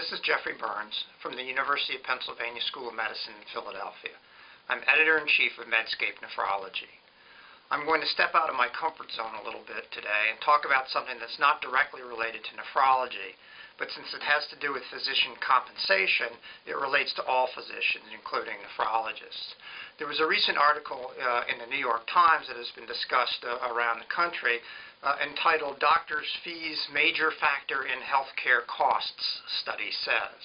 This is Jeffrey Berns from the University of Pennsylvania School of Medicine in Philadelphia. I'm editor-in-chief of Medscape Nephrology. I'm going to step out of my comfort zone a little bit today and talk about something that's not directly related to nephrology, but since it has to do with physician compensation, it relates to all physicians, including nephrologists. There was a recent article uh, in the New York Times that has been discussed uh, around the country uh, entitled Doctors' Fees Major Factor in Healthcare Costs, Study Says.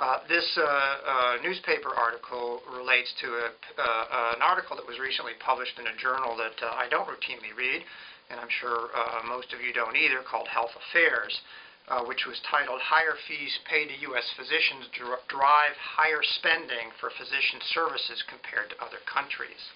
Uh, this uh, uh, newspaper article relates to a, uh, an article that was recently published in a journal that uh, I don't routinely read, and I'm sure most of you don't either, called Health Affairs, which was titled Higher Fees Paid to U.S. Physicians Drive Higher Spending for Physician Services Compared to Other Countries.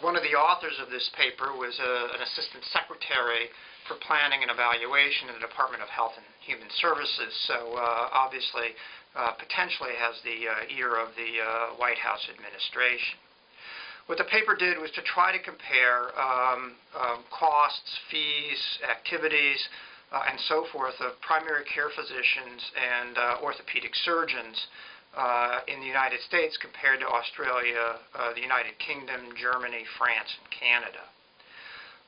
One of the authors of this paper was an assistant secretary for planning and evaluation in the Department of Health and Human Services. So uh, obviously, uh, potentially has the uh, ear of the uh, White House administration. What the paper did was to try to compare um, um, costs, fees, activities, uh, and so forth of primary care physicians and uh, orthopedic surgeons uh, in the United States compared to Australia, the United Kingdom, Germany, France, and Canada.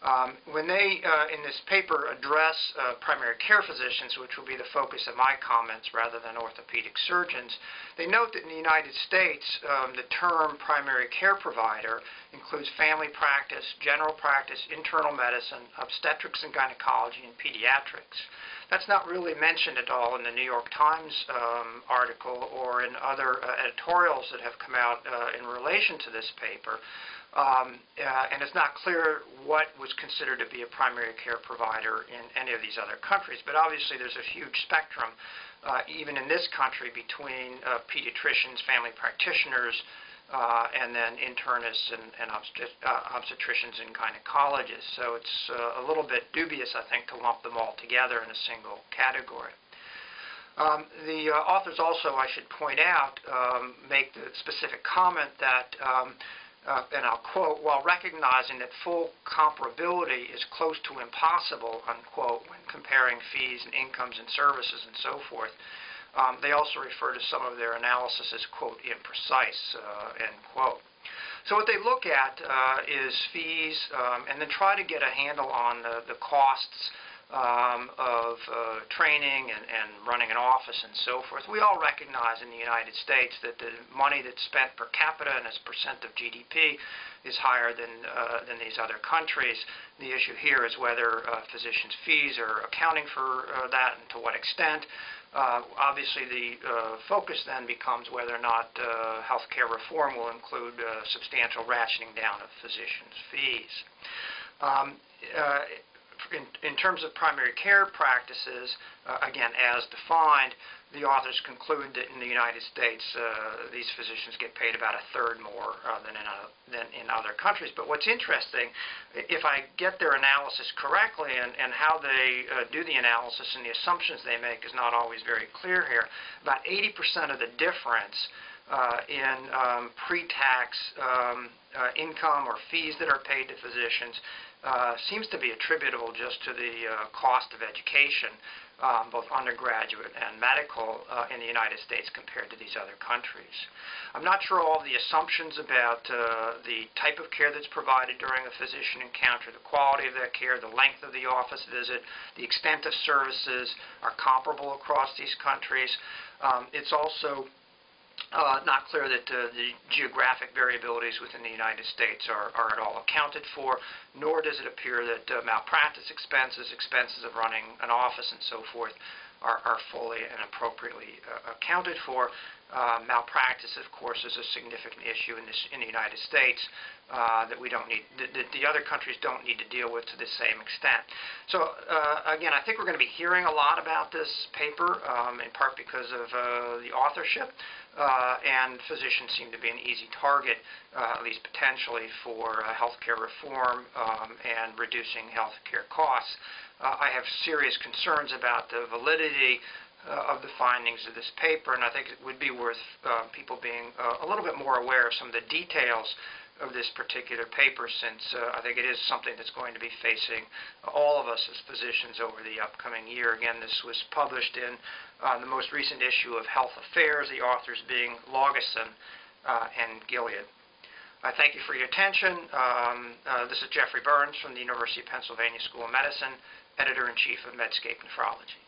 Um, when they, uh, in this paper, address uh, primary care physicians, which will be the focus of my comments rather than orthopedic surgeons, they note that in the United States, um, the term primary care provider includes family practice, general practice, internal medicine, obstetrics and gynecology, and pediatrics. That's not really mentioned at all in the New York Times um, article or in other uh, editorials that have come out uh, in relation to this paper. Um, uh, and it's not clear what was considered to be a primary care provider in any of these other countries. But obviously, there's a huge spectrum, uh, even in this country, between uh, pediatricians, family practitioners, uh, and then internists and, and uh, obstetricians and gynecologists. So it's uh, a little bit dubious, I think, to lump them all together in a single category. Um, the authors also, I should point out, um, make the specific comment that um, uh, and I'll quote, while recognizing that full comparability is close to impossible, unquote, when comparing fees and incomes and services and so forth, um, they also refer to some of their analysis as, quote, imprecise, uh, end quote. So what they look at uh, is fees um, and then try to get a handle on the, the costs um, of uh, training and, and running an office and so forth. We all recognize in the United States that the money that's spent per capita and as percent of GDP is higher than, uh, than these other countries. The issue here is whether uh, physicians' fees are accounting for uh, that and to what extent. Uh, obviously, the uh, focus then becomes whether or not uh, healthcare reform will include uh, substantial ratcheting down of physicians' fees. Um, uh, in, in terms of primary care practices, uh, again, as defined, the authors conclude that in the United States, uh, these physicians get paid about a third more uh, than, in a, than in other countries. But what's interesting, if I get their analysis correctly and, and how they uh, do the analysis and the assumptions they make is not always very clear here, about 80% of the difference uh, in um, pre-tax um, uh, income or fees that are paid to physicians uh, seems to be attributable just to the uh, cost of education, um, both undergraduate and medical, uh, in the United States compared to these other countries. I'm not sure all the assumptions about uh, the type of care that's provided during a physician encounter, the quality of that care, the length of the office visit, the extent of services are comparable across these countries. Um, it's also uh, not clear that uh, the geographic variabilities within the United States are, are at all accounted for, nor does it appear that uh, malpractice expenses, expenses of running an office, and so forth are, are fully and appropriately uh, accounted for. Uh, malpractice, of course, is a significant issue in, this, in the United States uh, that we don't need, that, the other countries don't need to deal with to the same extent. So uh, again, I think we're going to be hearing a lot about this paper, um, in part because of uh, the authorship, uh, and physicians seem to be an easy target, at least potentially, for healthcare reform um, and reducing healthcare costs. I have serious concerns about the validity uh, of the findings of this paper, and I think it would be worth uh, people being uh, a little bit more aware of some of the details of this particular paper since uh, I think it is something that's going to be facing all of us as physicians over the upcoming year. Again, this was published in uh, the most recent issue of Health Affairs, the authors being Laugesen uh, and Glied. I thank you for your attention. Um, uh, this is Jeffrey Berns from the University of Pennsylvania School of Medicine, Editor-in-Chief of Medscape Nephrology.